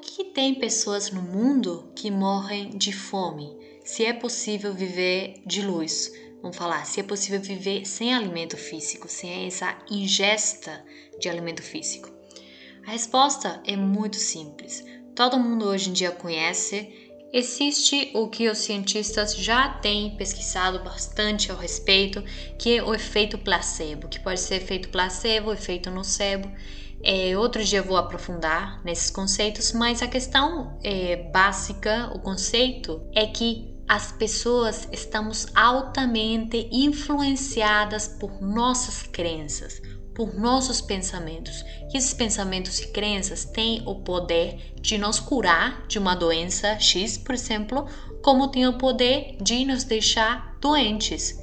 Por que tem pessoas no mundo que morrem de fome? Se é possível viver de luz, vamos falar, se é possível viver sem alimento físico, sem essa ingesta de alimento físico. A resposta é muito simples. Todo mundo hoje em dia conhece. Existe o que os cientistas já têm pesquisado bastante ao respeito, que é o efeito placebo, que pode ser efeito placebo, efeito nocebo. É, outro dia eu vou aprofundar nesses conceitos, mas a questão é, básica, o conceito, é que as pessoas estamos altamente influenciadas por nossas crenças, por nossos pensamentos. E esses pensamentos e crenças têm o poder de nos curar de uma doença X, por exemplo, como tem o poder de nos deixar doentes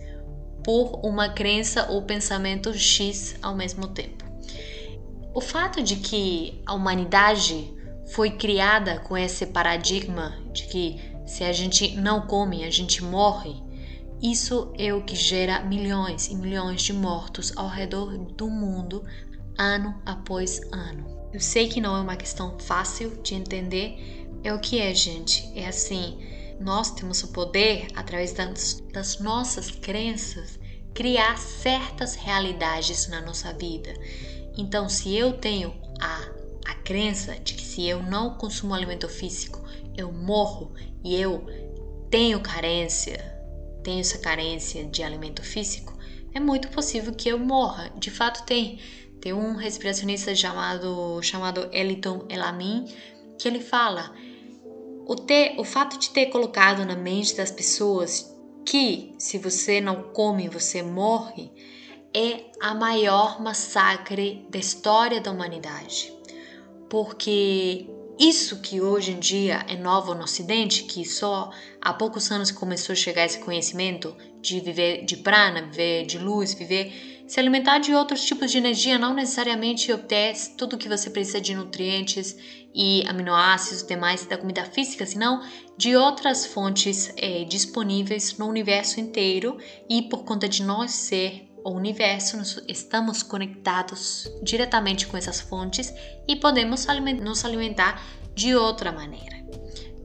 por uma crença ou pensamento X ao mesmo tempo. O fato de que a humanidade foi criada com esse paradigma de que se a gente não come, a gente morre, isso é o que gera milhões e milhões de mortos ao redor do mundo, ano após ano. Eu sei que não é uma questão fácil de entender, é o que é, gente. É assim, nós temos o poder, através das, das nossas crenças, criar certas realidades na nossa vida. Então, se eu tenho a, a crença de que se eu não consumo alimento físico, eu morro e eu tenho carência, tenho essa carência de alimento físico, é muito possível que eu morra. De fato, tem. Tem um respiracionista chamado, chamado Eliton Elamin que ele fala o, ter, o fato de ter colocado na mente das pessoas que se você não come, você morre, é a maior massacre da história da humanidade. Porque isso que hoje em dia é novo no Ocidente, que só há poucos anos começou a chegar esse conhecimento de viver de prana, viver de luz, viver se alimentar de outros tipos de energia, não necessariamente obter tudo que você precisa de nutrientes e aminoácidos demais da comida física, senão de outras fontes é, disponíveis no universo inteiro e por conta de nós ser o universo, estamos conectados diretamente com essas fontes e podemos nos alimentar de outra maneira,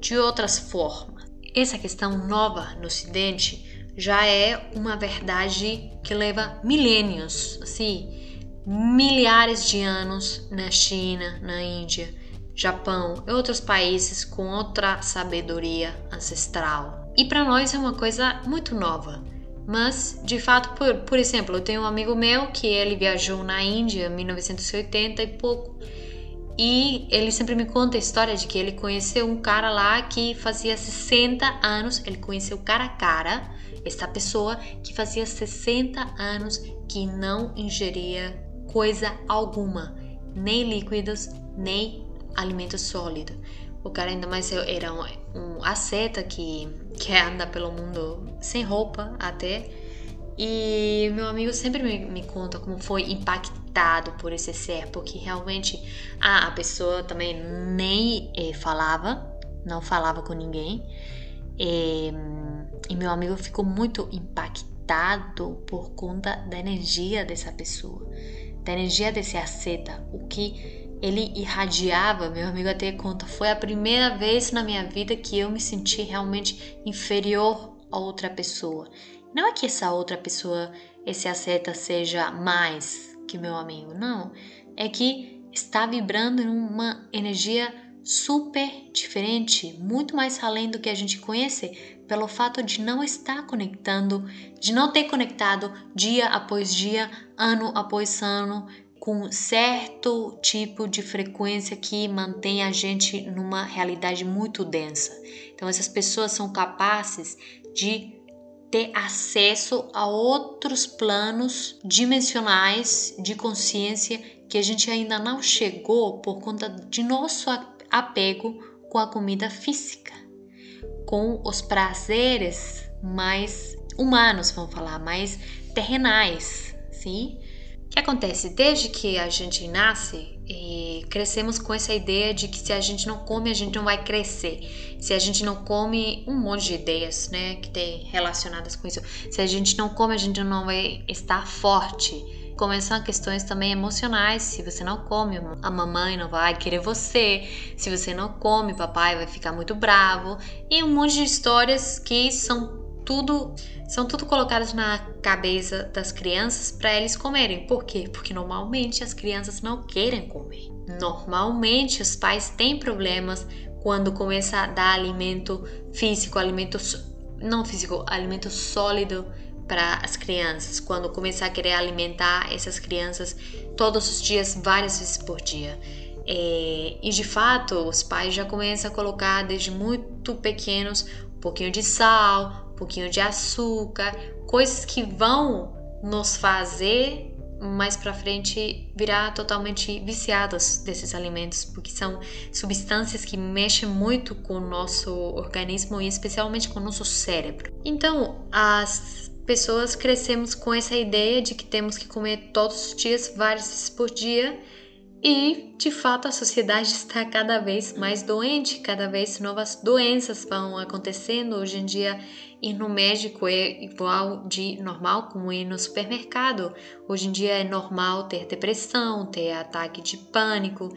de outras formas. Essa questão nova no Ocidente já é uma verdade que leva milênios, assim, milhares de anos na China, na Índia, Japão e outros países com outra sabedoria ancestral. E para nós é uma coisa muito nova. Mas, de fato, por, por exemplo, eu tenho um amigo meu que ele viajou na Índia em 1980 e pouco. E ele sempre me conta a história de que ele conheceu um cara lá que fazia 60 anos, ele conheceu cara a cara essa pessoa que fazia 60 anos que não ingeria coisa alguma, nem líquidos, nem alimento sólido. O cara ainda mais era um, um asceta que, que anda pelo mundo sem roupa até. E meu amigo sempre me, me conta como foi impactado por esse ser, porque realmente ah, a pessoa também nem eh, falava, não falava com ninguém. E, e meu amigo ficou muito impactado por conta da energia dessa pessoa, da energia desse asceta, o que ele irradiava, meu amigo até conta, foi a primeira vez na minha vida que eu me senti realmente inferior a outra pessoa. Não é que essa outra pessoa, esse asceta seja mais que meu amigo, não. É que está vibrando em uma energia super diferente, muito mais além do que a gente conhece, pelo fato de não estar conectando, de não ter conectado dia após dia, ano após ano, com certo tipo de frequência que mantém a gente numa realidade muito densa. Então, essas pessoas são capazes de ter acesso a outros planos dimensionais de consciência que a gente ainda não chegou por conta de nosso apego com a comida física, com os prazeres mais humanos, vamos falar, mais terrenais, sim? Que acontece? Desde que a gente nasce, crescemos com essa ideia de que se a gente não come, a gente não vai crescer. Se a gente não come, um monte de ideias, né, que tem relacionadas com isso. Se a gente não come, a gente não vai estar forte. começam questões também emocionais. Se você não come, a mamãe não vai querer você. Se você não come, papai vai ficar muito bravo. E um monte de histórias que são tudo são tudo colocadas na cabeça das crianças para eles comerem. Por quê? Porque normalmente as crianças não querem comer. Normalmente os pais têm problemas quando começa a dar alimento físico, alimento não físico, alimento sólido para as crianças, quando começar a querer alimentar essas crianças todos os dias, várias vezes por dia. É, e de fato, os pais já começam a colocar desde muito pequenos um pouquinho de sal, pouquinho de açúcar, coisas que vão nos fazer mais para frente virar totalmente viciados desses alimentos, porque são substâncias que mexem muito com o nosso organismo e especialmente com o nosso cérebro. Então, as pessoas crescemos com essa ideia de que temos que comer todos os dias, várias vezes por dia, e de fato a sociedade está cada vez mais doente, cada vez novas doenças vão acontecendo. Hoje em dia, ir no médico é igual de normal como ir no supermercado. Hoje em dia é normal ter depressão, ter ataque de pânico,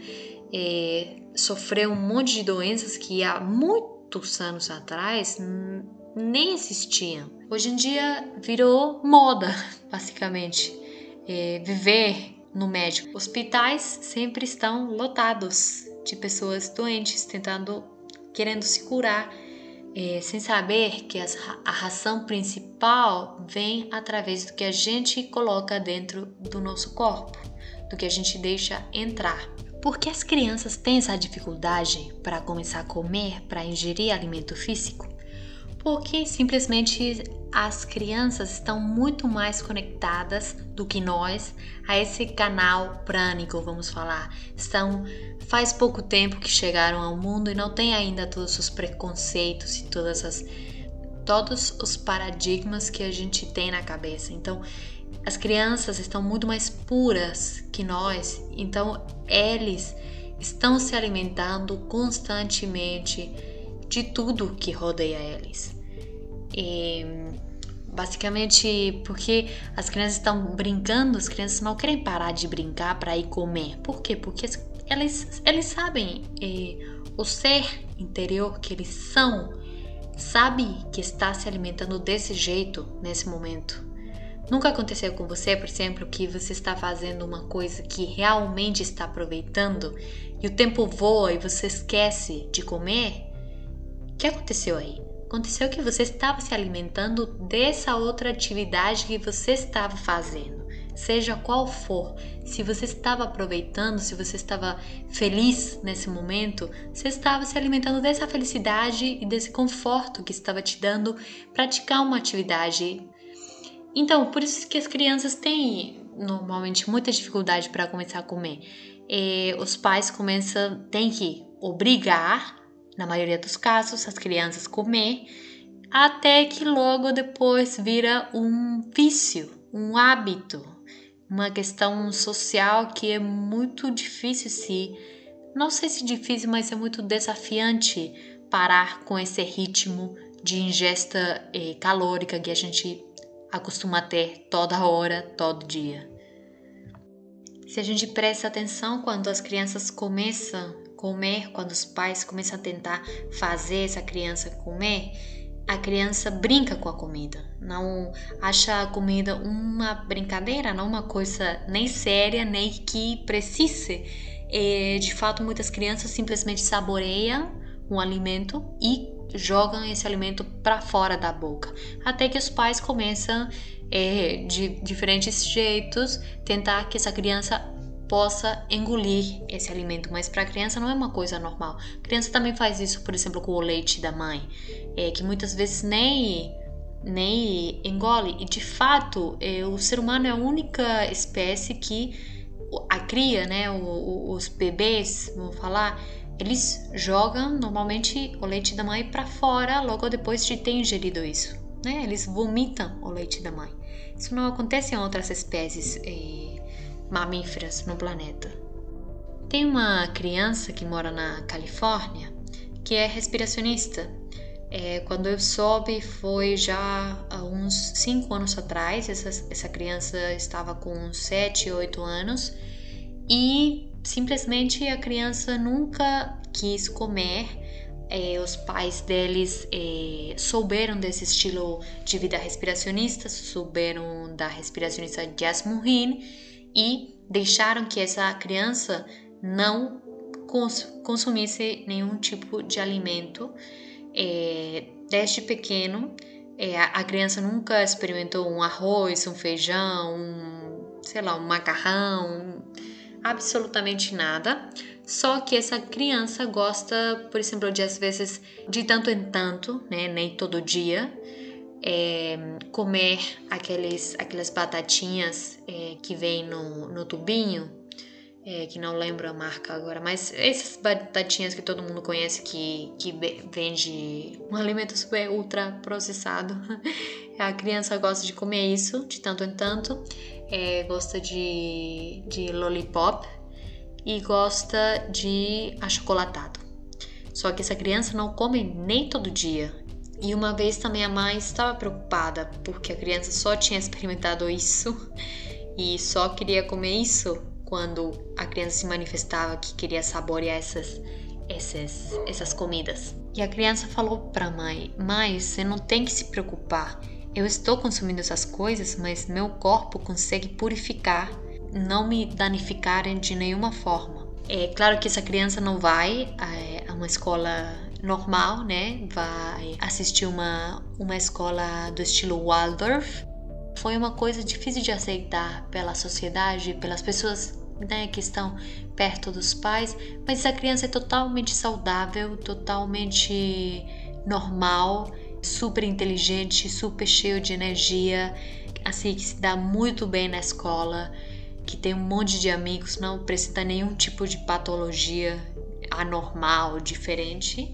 é, sofrer um monte de doenças que há muitos anos atrás nem existiam. Hoje em dia virou moda, basicamente. É, viver no médico. Hospitais sempre estão lotados de pessoas doentes tentando, querendo se curar, é, sem saber que as, a ração principal vem através do que a gente coloca dentro do nosso corpo, do que a gente deixa entrar. Por que as crianças têm essa dificuldade para começar a comer, para ingerir alimento físico? Porque simplesmente as crianças estão muito mais conectadas do que nós a esse canal prânico, vamos falar. Estão faz pouco tempo que chegaram ao mundo e não têm ainda todos os preconceitos e todas as todos os paradigmas que a gente tem na cabeça. Então, as crianças estão muito mais puras que nós. Então, eles estão se alimentando constantemente de tudo que rodeia eles. E, basicamente porque as crianças estão brincando, as crianças não querem parar de brincar para ir comer. Por quê? Porque elas, eles sabem o ser interior que eles são, sabe que está se alimentando desse jeito nesse momento. Nunca aconteceu com você, por exemplo, que você está fazendo uma coisa que realmente está aproveitando e o tempo voa e você esquece de comer? O que aconteceu aí? Aconteceu que você estava se alimentando dessa outra atividade que você estava fazendo, seja qual for. Se você estava aproveitando, se você estava feliz nesse momento, você estava se alimentando dessa felicidade e desse conforto que estava te dando praticar uma atividade. Então, por isso que as crianças têm normalmente muita dificuldade para começar a comer. E os pais começam, têm que obrigar na maioria dos casos, as crianças comer, até que logo depois vira um vício, um hábito, uma questão social que é muito difícil se, não sei se difícil, mas é muito desafiante parar com esse ritmo de ingesta eh, calórica que a gente acostuma ter toda hora, todo dia. Se a gente presta atenção quando as crianças começam comer, quando os pais começam a tentar fazer essa criança comer, a criança brinca com a comida, não acha a comida uma brincadeira, não uma coisa nem séria, nem que precise. E, de fato, muitas crianças simplesmente saboreiam um alimento e jogam esse alimento para fora da boca, até que os pais começam é, de diferentes jeitos tentar que essa criança possa engolir esse alimento, mas para a criança não é uma coisa normal. A criança também faz isso, por exemplo, com o leite da mãe, é, que muitas vezes nem nem engole. E de fato, é, o ser humano é a única espécie que a cria, né, o, o, os bebês, vamos falar, eles jogam normalmente o leite da mãe para fora logo depois de ter ingerido isso. Né? Eles vomitam o leite da mãe. Isso não acontece em outras espécies. É, mamíferas no planeta. Tem uma criança que mora na Califórnia que é respiracionista. É, quando eu soube foi já há uns 5 anos atrás, essa, essa criança estava com uns 7, 8 anos e simplesmente a criança nunca quis comer. É, os pais deles é, souberam desse estilo de vida respiracionista, souberam da respiracionista Jasmine e deixaram que essa criança não cons consumisse nenhum tipo de alimento é, desde pequeno. É, a criança nunca experimentou um arroz, um feijão, um, sei lá, um macarrão, absolutamente nada. Só que essa criança gosta, por exemplo, de às vezes, de tanto em tanto, né, nem todo dia, é, comer aqueles, aquelas batatinhas é, que vem no, no tubinho, é, que não lembro a marca agora, mas essas batatinhas que todo mundo conhece que, que vende um alimento super ultra processado. A criança gosta de comer isso de tanto em tanto é, gosta de, de lollipop e gosta de achocolatado. Só que essa criança não come nem todo dia. E uma vez também a mãe estava preocupada porque a criança só tinha experimentado isso e só queria comer isso quando a criança se manifestava que queria saborear essas, essas, essas comidas. E a criança falou para a mãe: Mãe, você não tem que se preocupar eu estou consumindo essas coisas, mas meu corpo consegue purificar, não me danificarem de nenhuma forma. É claro que essa criança não vai é, a uma escola normal, né? Vai assistir uma, uma escola do estilo Waldorf. Foi uma coisa difícil de aceitar pela sociedade, pelas pessoas né, que estão perto dos pais, mas essa criança é totalmente saudável, totalmente normal super inteligente, super cheio de energia, assim, que se dá muito bem na escola, que tem um monte de amigos, não apresenta nenhum tipo de patologia anormal, diferente.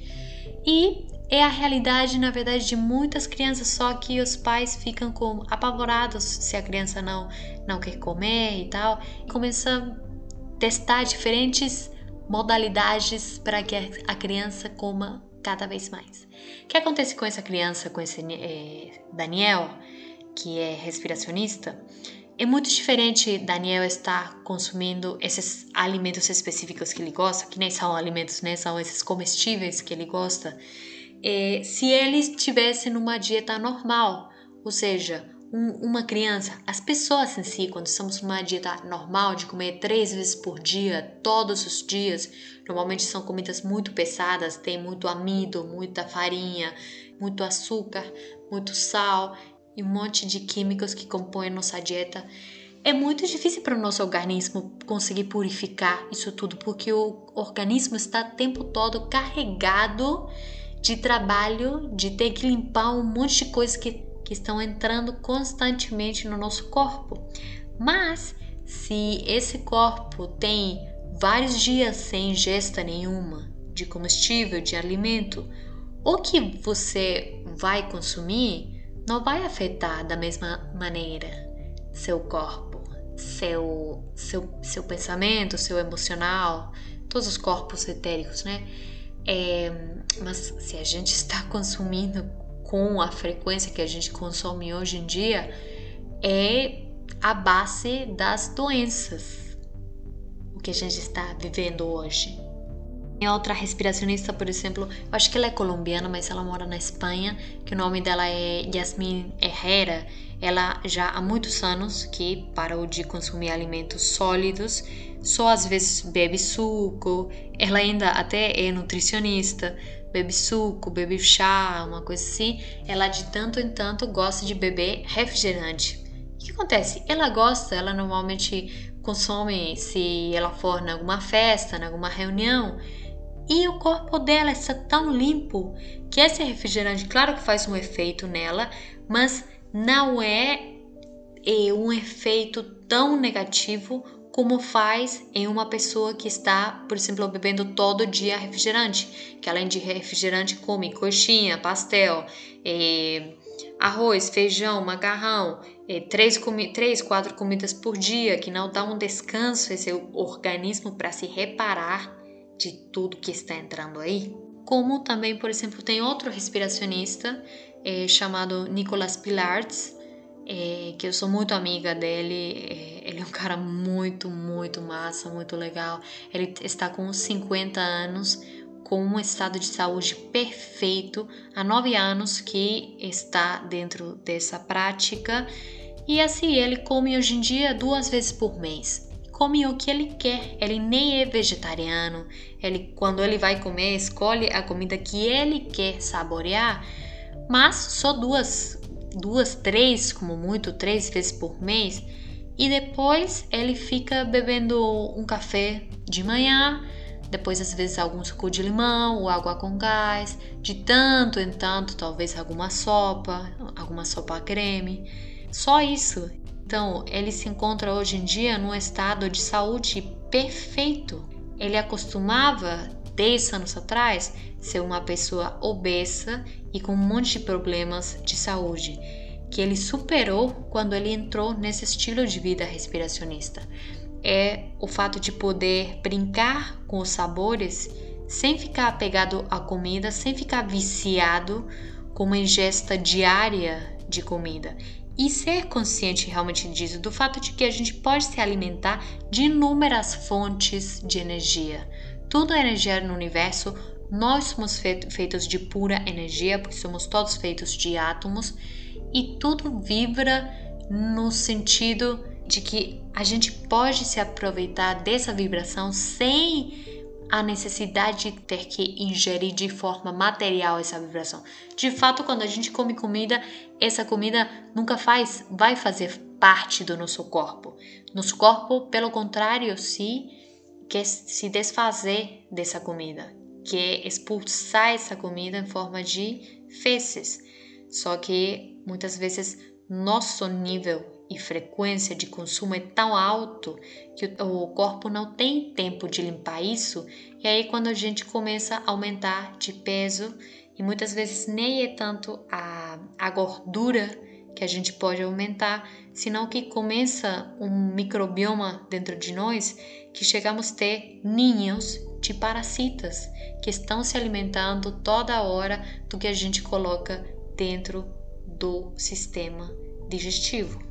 E é a realidade, na verdade, de muitas crianças, só que os pais ficam com, apavorados se a criança não, não quer comer e tal. E começa a testar diferentes modalidades para que a criança coma cada vez mais. O que acontece com essa criança, com esse é, Daniel, que é respiracionista? É muito diferente Daniel estar consumindo esses alimentos específicos que ele gosta, que nem são alimentos, né? São esses comestíveis que ele gosta. É, se ele estivesse numa dieta normal, ou seja, um, uma criança, as pessoas em si, quando estamos numa dieta normal de comer três vezes por dia, todos os dias, normalmente são comidas muito pesadas, tem muito amido, muita farinha, muito açúcar, muito sal e um monte de químicos que compõem a nossa dieta. É muito difícil para o nosso organismo conseguir purificar isso tudo, porque o organismo está o tempo todo carregado de trabalho, de ter que limpar um monte de coisa que que estão entrando constantemente no nosso corpo. Mas se esse corpo tem vários dias sem ingesta nenhuma de combustível, de alimento, o que você vai consumir não vai afetar da mesma maneira seu corpo, seu, seu, seu pensamento, seu emocional, todos os corpos etéricos, né? É, mas se a gente está consumindo com a frequência que a gente consome hoje em dia é a base das doenças, o que a gente está vivendo hoje. Tem outra respiracionista, por exemplo, eu acho que ela é colombiana, mas ela mora na Espanha, que o nome dela é Yasmin Herrera. Ela já há muitos anos que parou de consumir alimentos sólidos, só às vezes bebe suco. Ela ainda até é nutricionista, bebe suco, bebe chá, uma coisa assim, ela de tanto em tanto gosta de beber refrigerante. O que acontece? Ela gosta, ela normalmente consome se ela for em alguma festa, em alguma reunião, e o corpo dela está tão limpo que esse refrigerante, claro que faz um efeito nela, mas não é, é um efeito tão negativo como faz em uma pessoa que está, por exemplo, bebendo todo dia refrigerante, que além de refrigerante come coxinha, pastel, é, arroz, feijão, macarrão, é, três, três, quatro comidas por dia, que não dá um descanso esse organismo para se reparar de tudo que está entrando aí. como também, por exemplo, tem outro respiracionista é, chamado Nicolas Pilartz, é, que eu sou muito amiga dele. É, ele é um cara muito, muito massa, muito legal. Ele está com 50 anos, com um estado de saúde perfeito, há nove anos que está dentro dessa prática. E assim, ele come hoje em dia duas vezes por mês. Come o que ele quer, ele nem é vegetariano. Ele, quando ele vai comer, escolhe a comida que ele quer saborear, mas só duas duas, três, como muito, três vezes por mês, e depois ele fica bebendo um café de manhã, depois às vezes algum suco de limão ou água com gás, de tanto em tanto, talvez alguma sopa, alguma sopa creme. Só isso. Então, ele se encontra hoje em dia num estado de saúde perfeito. Ele acostumava 10 anos atrás ser uma pessoa obesa e com um monte de problemas de saúde, que ele superou quando ele entrou nesse estilo de vida respiracionista. É o fato de poder brincar com os sabores sem ficar apegado à comida, sem ficar viciado com uma ingesta diária de comida e ser consciente realmente disso, do fato de que a gente pode se alimentar de inúmeras fontes de energia. Tudo é energia no universo, nós somos feitos de pura energia, porque somos todos feitos de átomos e tudo vibra no sentido de que a gente pode se aproveitar dessa vibração sem a necessidade de ter que ingerir de forma material essa vibração. De fato, quando a gente come comida, essa comida nunca faz, vai fazer parte do nosso corpo. Nosso corpo, pelo contrário, se quer se desfazer dessa comida que é expulsar essa comida em forma de fezes. Só que muitas vezes nosso nível e frequência de consumo é tão alto que o corpo não tem tempo de limpar isso, e aí quando a gente começa a aumentar de peso, e muitas vezes nem é tanto a, a gordura que a gente pode aumentar, senão que começa um microbioma dentro de nós que chegamos a ter ninhos de parasitas que estão se alimentando toda hora do que a gente coloca dentro do sistema digestivo.